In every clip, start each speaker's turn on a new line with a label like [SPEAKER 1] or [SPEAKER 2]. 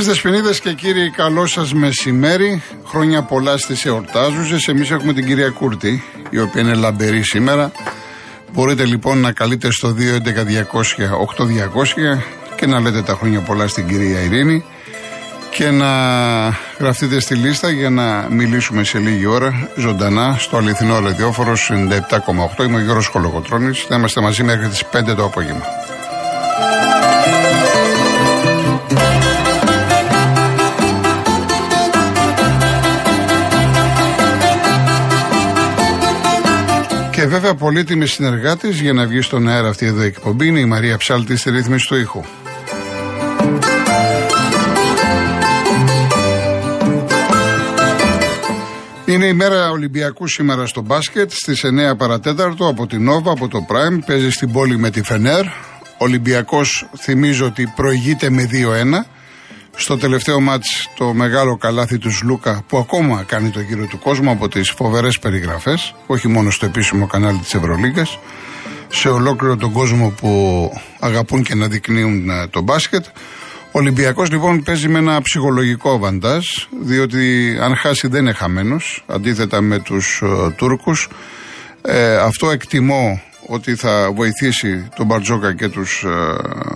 [SPEAKER 1] Κυρίες Δεσποινίδες και κύριοι, καλό σας μεσημέρι. Χρόνια πολλά στις εορτάζουσες. Εμείς έχουμε την κυρία Κούρτη, η οποία είναι λαμπερή σήμερα. Μπορείτε λοιπόν να καλείτε στο 211-200-8200 και να λέτε τα χρόνια πολλά στην κυρία Ειρήνη και να γραφτείτε στη λίστα για να μιλήσουμε σε λίγη ώρα ζωντανά στο αληθινό ραδιόφορο 97,8. Είμαι ο Γιώργος Κολογοτρώνης. Θα είμαστε μαζί μέχρι τις 5 το απόγευμα. Πολύτιμη συνεργάτης για να βγει στον αέρα αυτή εδώ η εκπομπή είναι η Μαρία Ψάλτη στη ρύθμιση του ήχου. Είναι η μέρα Ολυμπιακού σήμερα στο μπάσκετ στις 9 παρατέταρτο από την Νόβα, από το Prime. Παίζει στην πόλη με τη Φενέρ. Ολυμπιακός θυμίζω ότι προηγείται με 2-1. Στο τελευταίο μάτς το μεγάλο καλάθι του Λούκα που ακόμα κάνει το γύρο του κόσμου από τις φοβερές περιγραφές, όχι μόνο στο επίσημο κανάλι της Ευρωλίγκας, σε ολόκληρο τον κόσμο που αγαπούν και να δεικνύουν ε, το μπάσκετ. Ο Ολυμπιακός λοιπόν παίζει με ένα ψυχολογικό βαντάζ, διότι αν χάσει δεν είναι χαμένος, αντίθετα με τους uh, Τούρκους. Ε, αυτό εκτιμώ ότι θα βοηθήσει τον Μπαρτζόκα και τους uh,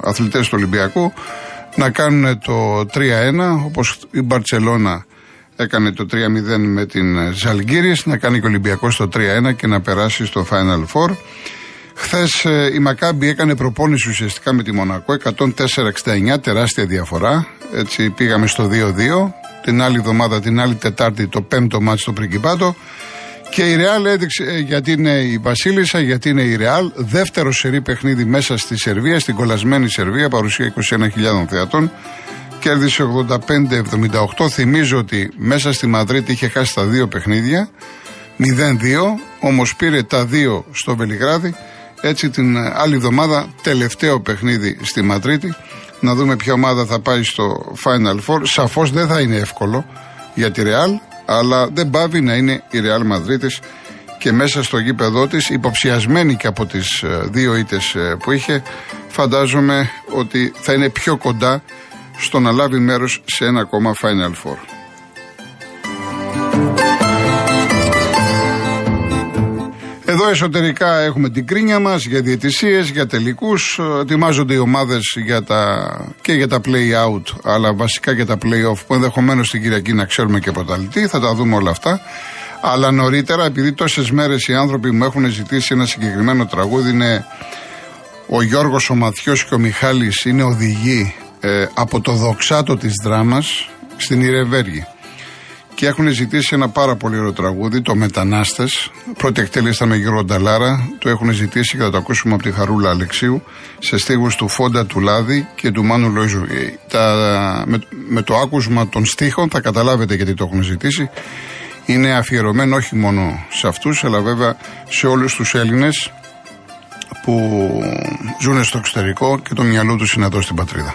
[SPEAKER 1] αθλητές του Ολυμπιακού να κάνουν το 3-1 όπως η Μπαρτσελώνα έκανε το 3-0 με την Ζαλγκύρης να κάνει και ο Ολυμπιακός το 3-1 και να περάσει στο Final Four. Χθες ε, η Μακάμπη έκανε προπόνηση ουσιαστικά με τη Μονακό 104-69, τεράστια διαφορά. Έτσι πήγαμε στο 2-2. Την άλλη εβδομάδα, την άλλη Τετάρτη, το πέμπτο μάτι στο Πριγκιπάτο. Και η Ρεάλ έδειξε ε, γιατί είναι η Βασίλισσα, γιατί είναι η Ρεάλ. Δεύτερο σερή παιχνίδι μέσα στη Σερβία, στην κολλασμένη Σερβία, παρουσία 21.000 θεατών. Κέρδισε 85-78. Θυμίζω ότι μέσα στη Μαδρίτη είχε χάσει τα δύο παιχνίδια. 0-2, όμως πήρε τα δύο στο Βελιγράδι. Έτσι την άλλη εβδομάδα, τελευταίο παιχνίδι στη Μαδρίτη. Να δούμε ποια ομάδα θα πάει στο Final Four. Σαφώς δεν θα είναι εύκολο για τη Ρεάλ αλλά δεν πάβει να είναι η Real Madrid και μέσα στο γήπεδό της, υποψιασμένη και από τις ε, δύο ήττες ε, που είχε, φαντάζομαι ότι θα είναι πιο κοντά στο να λάβει μέρος σε ένα ακόμα Final Four. Εδώ εσωτερικά έχουμε την κρίνια μας για διαιτησίες, για τελικούς. Ετοιμάζονται οι ομάδες και για τα play out, αλλά βασικά για τα play off που ενδεχομένως την Κυριακή να ξέρουμε και πρωταλητή. Θα τα δούμε όλα αυτά. Αλλά νωρίτερα, επειδή τόσες μέρες οι άνθρωποι μου έχουν ζητήσει ένα συγκεκριμένο τραγούδι, είναι ο Γιώργος ο Μαθιός και ο Μιχάλης είναι οδηγοί ε, από το δοξάτο της δράμας στην Ιρεβέργη και έχουν ζητήσει ένα πάρα πολύ ωραίο τραγούδι, το Μετανάστες. Πρώτη εκτέλεση ήταν με Γιώργο Νταλάρα. Το έχουν ζητήσει και θα το ακούσουμε από τη Χαρούλα Αλεξίου σε στίχους του Φόντα του Λάδη και του Μάνου Λόιζου. Ε, τα, με, με το άκουσμα των στίχων θα καταλάβετε γιατί το έχουν ζητήσει. Είναι αφιερωμένο όχι μόνο σε αυτούς, αλλά βέβαια σε όλους τους Έλληνες που ζουν στο εξωτερικό και το μυαλό τους είναι εδώ στην πατρίδα.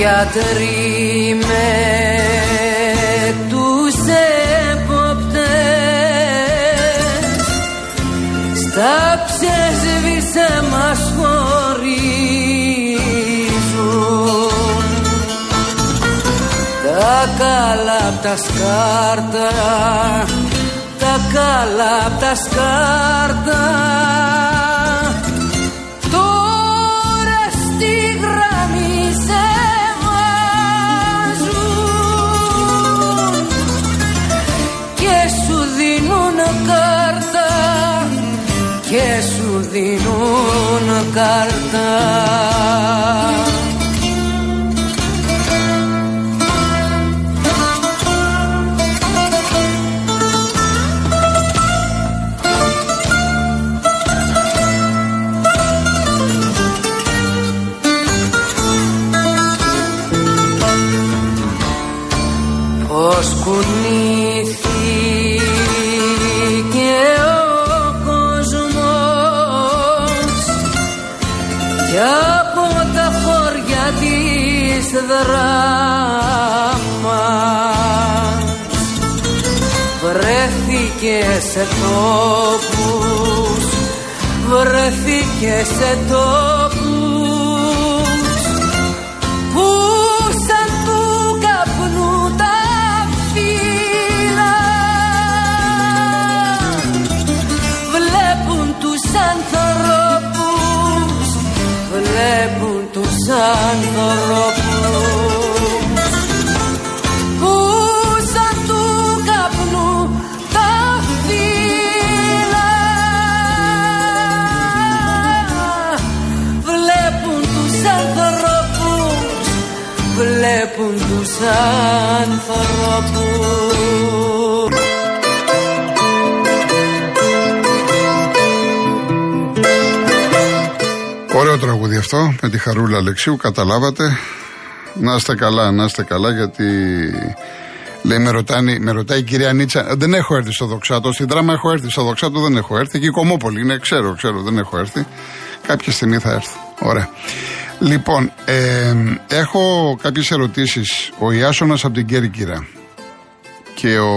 [SPEAKER 2] γιατροί με τους εποπτές στα ψεσβήσε μας χωρίζουν. Τα καλά απ' τα σκάρτα τα καλά απ' τα σκάρτα. Δίνουν κάρτα της δράμας. Βρέθηκε σε τόπους βρέθηκε σε τόπους που σαν του καπνού τα φύλλα. Βλέπουν τους ανθρώπους βλέπουν τους ανθρώπους
[SPEAKER 1] αυτό με τη Χαρούλα Αλεξίου, καταλάβατε. Να είστε καλά, να είστε καλά, γιατί λέει με, ρωτάνε, με ρωτάει η κυρία Νίτσα. Δεν έχω έρθει στο Δοξάτο. Στην δράμα έχω έρθει. Στο Δοξάτο δεν έχω έρθει. Και η Κομόπολη είναι, ξέρω, ξέρω, δεν έχω έρθει. Κάποια στιγμή θα έρθω. Ωραία. Λοιπόν, ε, έχω κάποιες ερωτήσεις. Ο Ιάσονας από την Κέρκυρα και ο,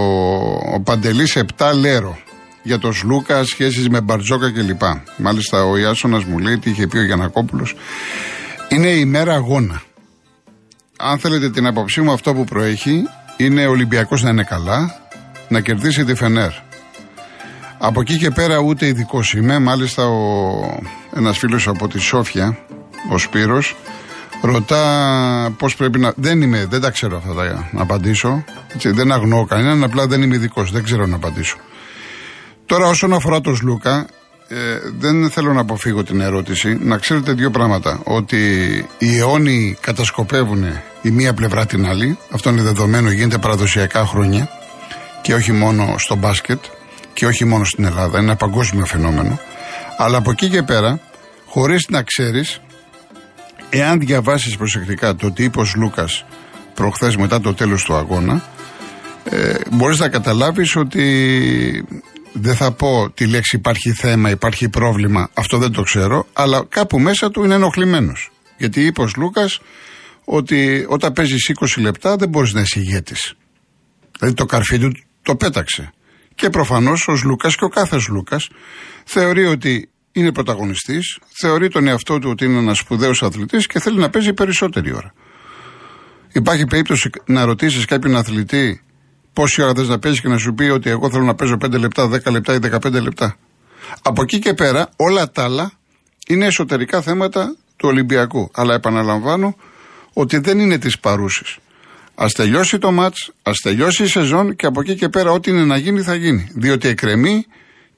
[SPEAKER 1] ο Παντελής 7 Λέρο για τον Σλούκα, σχέσεις με Μπαρτζόκα κλπ. Μάλιστα, ο Ιάσονας μου λέει τι είχε πει ο Γιανακόπουλος. Είναι η μέρα αγώνα. Αν θέλετε την άποψή μου, αυτό που προέχει είναι ο Ολυμπιακός να είναι καλά, να κερδίσει τη Φενέρ. Από εκεί και πέρα ούτε ειδικός είμαι. Μάλιστα, ο, ένας φίλος από τη Σόφια, ο Σπύρος, ρωτά πώς πρέπει να. Δεν είμαι, δεν τα ξέρω αυτά τα, να απαντήσω. Έτσι, δεν αγνοώ κανέναν, απλά δεν είμαι ειδικός. Δεν ξέρω να απαντήσω. Τώρα, όσον αφορά τον Σλούκα, ε, δεν θέλω να αποφύγω την ερώτηση. Να ξέρετε δύο πράγματα. Ότι οι αιώνιοι κατασκοπεύουν η μία πλευρά την άλλη. Αυτό είναι δεδομένο, γίνεται παραδοσιακά χρόνια. Και όχι μόνο στο μπάσκετ και όχι μόνο στην Ελλάδα. Είναι ένα παγκόσμιο φαινόμενο. Αλλά από εκεί και πέρα, χωρίς να ξέρεις, εάν διαβάσεις προσεκτικά το τι είπε ο Λούκα προχθές μετά το τέλος του αγώνα, ε, μπορείς να καταλάβεις ότι δεν θα πω τη λέξη υπάρχει θέμα, υπάρχει πρόβλημα, αυτό δεν το ξέρω, αλλά κάπου μέσα του είναι ενοχλημένος. Γιατί είπε ο Λούκας ότι όταν παίζεις 20 λεπτά δεν μπορείς να είσαι ηγέτης. Δηλαδή το καρφί του το πέταξε. Και προφανώς ο Λούκας και ο κάθε Λούκας θεωρεί ότι είναι πρωταγωνιστής, θεωρεί τον εαυτό του ότι είναι ένας σπουδαίος αθλητής και θέλει να παίζει περισσότερη ώρα. Υπάρχει περίπτωση να ρωτήσεις κάποιον αθλητή πόση ώρα θε να παίζεις και να σου πει ότι εγώ θέλω να παίζω 5 λεπτά, 10 λεπτά ή 15 λεπτά. Από εκεί και πέρα όλα τα άλλα είναι εσωτερικά θέματα του Ολυμπιακού. Αλλά επαναλαμβάνω ότι δεν είναι της παρούσης. Α τελειώσει το ματ, ας τελειώσει η σεζόν και από εκεί και πέρα ό,τι είναι να γίνει θα γίνει. Διότι εκκρεμεί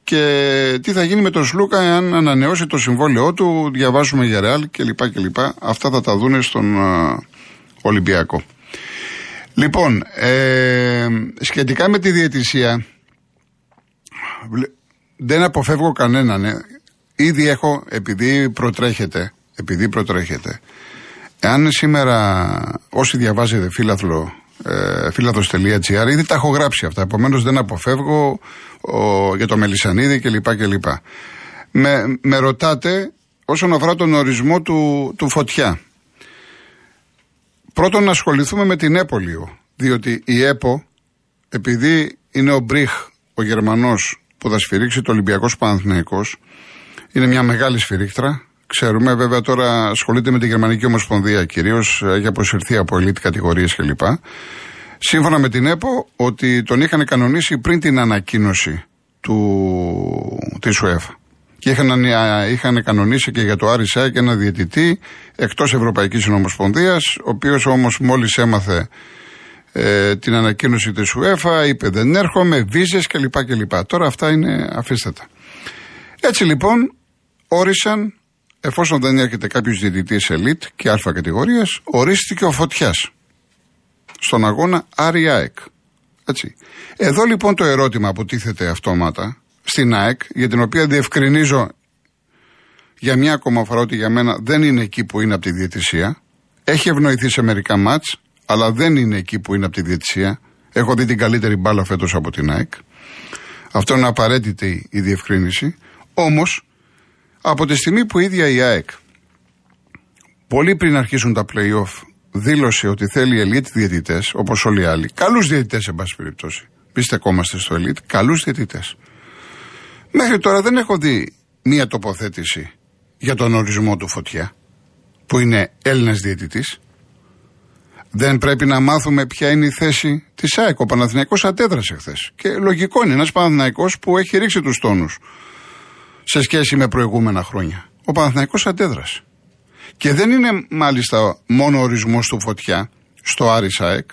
[SPEAKER 1] και τι θα γίνει με τον Σλούκα εάν ανανεώσει το συμβόλαιό του, διαβάζουμε για ρεάλ κλπ. κλπ. Αυτά θα τα δούνε στον α, Ολυμπιακό. Λοιπόν, ε, σχετικά με τη διαιτησία, δεν αποφεύγω κανέναν. Ε. Ήδη έχω, επειδή προτρέχετε, επειδή προτρέχετε, εάν σήμερα όσοι διαβάζετε φύλαθλο, ε, φύλαθλος.gr, ήδη τα έχω γράψει αυτά, επομένως δεν αποφεύγω ο, για το Μελισανίδη κλπ. κλπ. Με, με ρωτάτε όσον αφορά τον ορισμό του, του φωτιά. Πρώτον να ασχοληθούμε με την ΕΠΟ λίγο. Διότι η ΕΠΟ, επειδή είναι ο Μπριχ, ο Γερμανός που θα σφυρίξει το Ολυμπιακός Παναθηναϊκός, είναι μια μεγάλη σφυρίκτρα. Ξέρουμε, βέβαια τώρα ασχολείται με τη Γερμανική Ομοσπονδία κυρίως, έχει αποσυρθεί από ελίτ κατηγορίες κλπ. Σύμφωνα με την ΕΠΟ, ότι τον είχαν κανονίσει πριν την ανακοίνωση του, της UEFA. Και είχαν, είχαν κανονίσει και για το Άρισα και ένα διαιτητή εκτός Ευρωπαϊκής Νομοσπονδίας, ο οποίος όμως μόλις έμαθε ε, την ανακοίνωση της UEFA, είπε δεν έρχομαι, βίζες κλπ. κλπ. Τώρα αυτά είναι αφήστατα. Έτσι λοιπόν όρισαν, εφόσον δεν έρχεται κάποιος διαιτητής ελίτ και α κατηγορίας, ορίστηκε ο Φωτιάς στον αγώνα Άρη ΑΕΚ. Έτσι. Εδώ λοιπόν το ερώτημα που τίθεται αυτόματα στην ΑΕΚ, για την οποία διευκρινίζω για μια ακόμα φορά ότι για μένα δεν είναι εκεί που είναι από τη διαιτησία. Έχει ευνοηθεί σε μερικά μάτς, αλλά δεν είναι εκεί που είναι από τη διαιτησία. Έχω δει την καλύτερη μπάλα φέτος από την ΑΕΚ. Αυτό είναι απαραίτητη η διευκρίνηση. Όμως, από τη στιγμή που η ίδια η ΑΕΚ, πολύ πριν αρχίσουν τα play-off, δήλωσε ότι θέλει ελίτ διαιτητές, όπως όλοι οι άλλοι. Καλούς διαιτητές, εν πάση περιπτώσει. Πίστεκόμαστε στο ελίτ, καλούς διαιτητές. Μέχρι τώρα δεν έχω δει μία τοποθέτηση για τον ορισμό του φωτιά, που είναι Έλληνας διαιτητής. Δεν πρέπει να μάθουμε ποια είναι η θέση της ΑΕΚ. Ο Παναθηναϊκός αντέδρασε χθες. Και λογικό είναι ένας Παναθηναϊκός που έχει ρίξει τους τόνους σε σχέση με προηγούμενα χρόνια. Ο Παναθηναϊκός αντέδρασε. Και δεν είναι μάλιστα μόνο ορισμός του Φωτιά στο Άρης ΣΑΕΚ,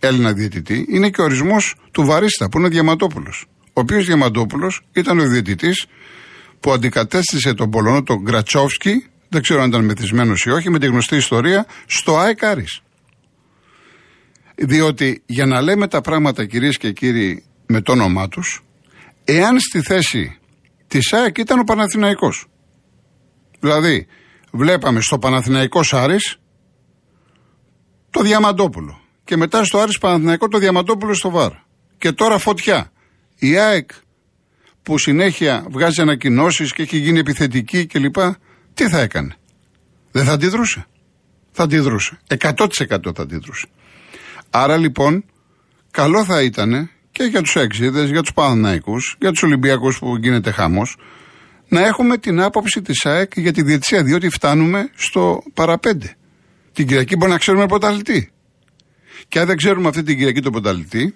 [SPEAKER 1] Έλληνα διαιτητή, είναι και ορισμός του Βαρίστα που είναι Διαματόπουλο. Ο οποίος Διαματόπουλο ήταν ο διαιτητή που αντικατέστησε τον Πολωνό, τον Γκρατσόφσκι, δεν ξέρω αν ήταν μεθυσμένος ή όχι, με τη γνωστή ιστορία, στο ΑΕΚ Άρης. Διότι για να λέμε τα πράγματα κυρίες και κύριοι με το όνομά τους, εάν στη θέση της ΑΕΚ ήταν ο Παναθηναϊκός. Δηλαδή, βλέπαμε στο Παναθηναϊκός Άρης το Διαμαντόπουλο. Και μετά στο Άρης Παναθηναϊκό το Διαμαντόπουλο στο ΒΑΡ. Και τώρα φωτιά. Η ΑΕΚ που συνέχεια βγάζει ανακοινώσεις και έχει γίνει επιθετική κλπ. Τι θα έκανε; Δεν θα αντιδρούσε. Θα αντιδρούσε. 100% θα αντιδρούσε. Άρα λοιπόν, καλό θα ήταν και για τους έξιδε, για τους Παναναϊκού, για τους Ολυμπιακούς που γίνεται χάμο, να έχουμε την άποψη της ΑΕΚ για τη διετησία, διότι φτάνουμε στο παραπέντε. Την Κυριακή μπορεί να ξέρουμε πρωταθλητή. Και αν δεν ξέρουμε αυτή την Κυριακή το πρωταθλητή,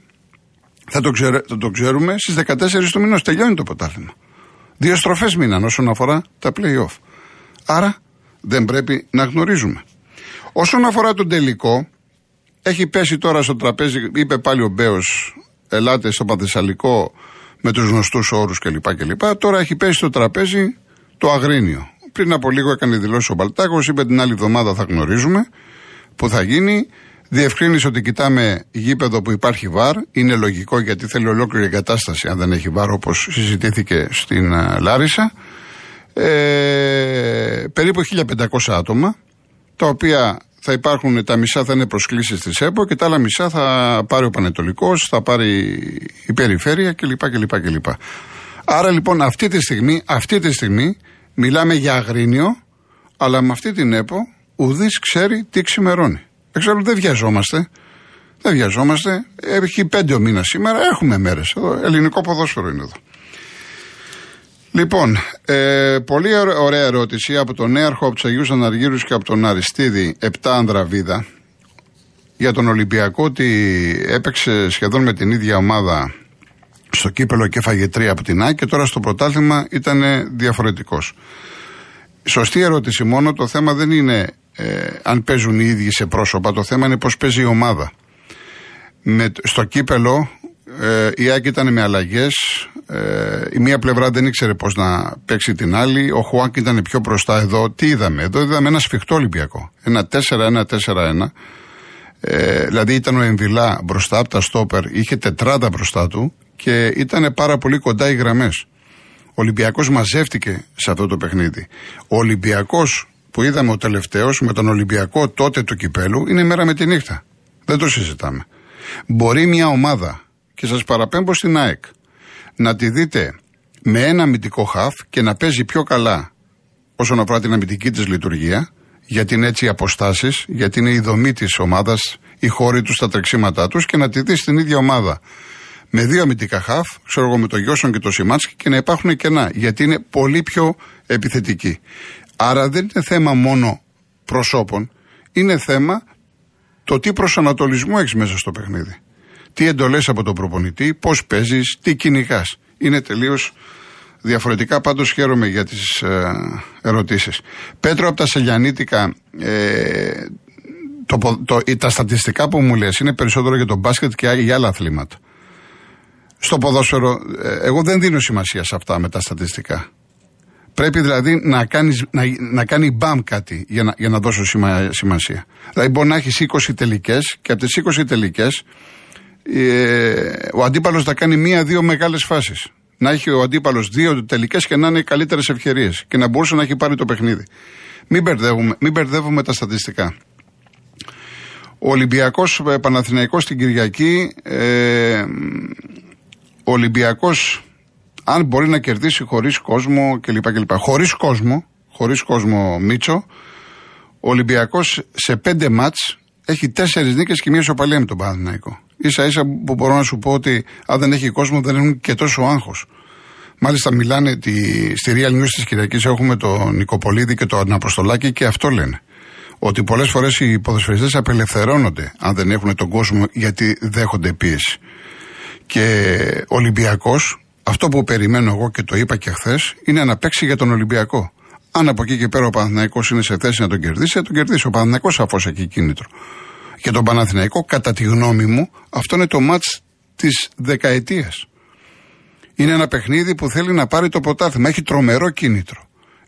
[SPEAKER 1] θα το, θα το ξέρουμε στις 14 του μηνός. Τελειώνει το πρωτάθλημα. Δύο στροφέ μείναν όσον αφορά τα playoff. Άρα δεν πρέπει να γνωρίζουμε. Όσον αφορά τον τελικό, έχει πέσει τώρα στο τραπέζι, είπε πάλι ο Μπέος, ελάτε στο Παθεσσαλικό με τους γνωστούς όρους κλπ, κλπ. Τώρα έχει πέσει στο τραπέζι το Αγρίνιο. Πριν από λίγο έκανε δηλώσεις ο Μπαλτάκος, είπε την άλλη εβδομάδα θα γνωρίζουμε που θα γίνει. Διευκρίνησε ότι κοιτάμε γήπεδο που υπάρχει βαρ. Είναι λογικό γιατί θέλει ολόκληρη εγκατάσταση αν δεν έχει βαρ όπως συζητήθηκε στην uh, Λάρισα. Ε, περίπου 1500 άτομα τα οποία θα υπάρχουν τα μισά θα είναι προσκλήσεις της ΕΠΟ και τα άλλα μισά θα πάρει ο Πανετολικός, θα πάρει η Περιφέρεια κλπ. κλπ, κλπ. Άρα λοιπόν αυτή τη στιγμή, αυτή τη στιγμή μιλάμε για αγρίνιο, αλλά με αυτή την ΕΠΟ ουδής ξέρει τι ξημερώνει. Εξάλλου δεν βιαζόμαστε. Δεν βιαζόμαστε. Έχει πέντε ο μήνας σήμερα. Έχουμε μέρες εδώ. Ελληνικό ποδόσφαιρο είναι εδώ. Λοιπόν, ε, πολύ ωραία ερώτηση από τον Νέαρχο, από τους Αγίους Αναργύρους και από τον Αριστίδη, 7 Ανδραβίδα, για τον Ολυμπιακό ότι έπαιξε σχεδόν με την ίδια ομάδα στο κύπελο και έφαγε τρία από την ΑΕΚ και τώρα στο πρωτάθλημα ήταν διαφορετικός. Σωστή ερώτηση μόνο, το θέμα δεν είναι ε, αν παίζουν οι ίδιοι σε πρόσωπα, το θέμα είναι πώς παίζει η ομάδα. Με, στο κύπελο ε, η ΑΕΚ ήταν με αλλαγές. Ε, η μία πλευρά δεν ήξερε πώς να παίξει την άλλη. Ο Χουάκ ήταν πιο μπροστά εδώ. Τι είδαμε, εδώ είδαμε ένα σφιχτό Ολυμπιακό. Ένα 4-1-4-1. Ε, δηλαδή ήταν ο Εμβιλά μπροστά από τα στόπερ, είχε τετράδα μπροστά του και ήταν πάρα πολύ κοντά οι γραμμές. Ο Ολυμπιακός μαζεύτηκε σε αυτό το παιχνίδι. Ο Ολυμπιακός που είδαμε ο τελευταίος με τον Ολυμπιακό τότε του κυπέλου είναι μέρα με τη νύχτα. Δεν το συζητάμε. Μπορεί μια ομάδα και σας παραπέμπω στην ΑΕΚ να τη δείτε με ένα αμυντικό χαφ και να παίζει πιο καλά όσον αφορά την αμυντική της λειτουργία γιατί είναι έτσι οι αποστάσεις, γιατί είναι η δομή της ομάδας, οι χώροι τους, τα τρεξίματά τους και να τη δεις στην ίδια ομάδα με δύο αμυντικά χαφ, ξέρω εγώ με το Γιώσον και το Σιμάτσκι και να υπάρχουν κενά γιατί είναι πολύ πιο επιθετικοί. Άρα δεν είναι θέμα μόνο προσώπων, είναι θέμα το τι προσανατολισμό έχεις μέσα στο παιχνίδι. Τι εντολές από τον προπονητή, πώς παίζεις, τι κυνηγάς. Είναι τελείως διαφορετικά. Πάντως χαίρομαι για τις ε, ερωτήσεις. Πέτρο από τα Σελιανίτικα, ε, το, το, τα στατιστικά που μου λες είναι περισσότερο για τον μπάσκετ και για άλλα αθλήματα. Στο ποδόσφαιρο, ε, εγώ δεν δίνω σημασία σε αυτά με τα στατιστικά. Πρέπει δηλαδή να, κάνεις, να, να κάνει μπαμ κάτι για να, για να δώσω σημασία. Δηλαδή μπορεί να έχεις 20 τελικές και από τις 20 τελικές ε, ο αντίπαλος θα κάνει μία-δύο μεγάλες φάσεις. Να έχει ο αντίπαλος δύο τελικές και να είναι καλύτερες ευκαιρίες και να μπορούσε να έχει πάρει το παιχνίδι. Μην μπερδεύουμε, μην μπερδεύουμε τα στατιστικά. Ο Ολυμπιακός ε, Παναθηναϊκός στην Κυριακή. Ε, ο Ολυμπιακός, αν μπορεί να κερδίσει χωρίς κόσμο κλπ. κλπ. Χωρίς κόσμο, χωρίς κόσμο Μίτσο, ο Ολυμπιακός σε πέντε μάτς έχει τέσσερις νίκες και μία σοπαλία με τον Παναθηναϊκό. σα ίσα που μπορώ να σου πω ότι αν δεν έχει κόσμο δεν έχουν και τόσο άγχος. Μάλιστα μιλάνε τη, στη Real News της Κυριακής έχουμε τον Νικοπολίδη και τον Αποστολάκη και αυτό λένε ότι πολλές φορές οι ποδοσφαιριστές απελευθερώνονται αν δεν έχουν τον κόσμο γιατί δέχονται πίεση. Και ο Ολυμπιακός, αυτό που περιμένω εγώ και το είπα και χθες, είναι να παίξει για τον Ολυμπιακό. Αν από εκεί και πέρα ο Παναθυναϊκό είναι σε θέση να τον κερδίσει, θα τον κερδίσει. Ο Παναθυναϊκό σαφώς έχει κίνητρο. Και τον Παναθηναϊκό, κατά τη γνώμη μου, αυτό είναι το μάτς της δεκαετίας. Είναι ένα παιχνίδι που θέλει να πάρει το πρωτάθλημα. Έχει τρομερό κίνητρο.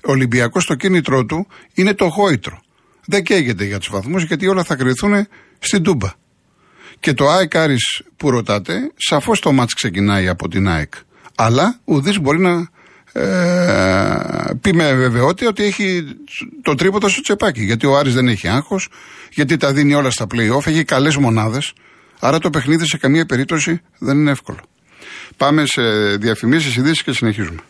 [SPEAKER 1] Ο Ολυμπιακός το κίνητρό του είναι το γόητρο δεν καίγεται για τους βαθμούς γιατί όλα θα κρυθούν στην Τούμπα. Και το ΑΕΚ Άρης που ρωτάτε, σαφώς το μάτς ξεκινάει από την ΑΕΚ. Αλλά ουδής μπορεί να ε, πει με βεβαιότητα ότι έχει το τρίποτο στο τσεπάκι. Γιατί ο Άρης δεν έχει άγχος, γιατί τα δίνει όλα στα playoff, έχει καλές μονάδες. Άρα το παιχνίδι σε καμία περίπτωση δεν είναι εύκολο. Πάμε σε διαφημίσεις, ειδήσεις και συνεχίζουμε.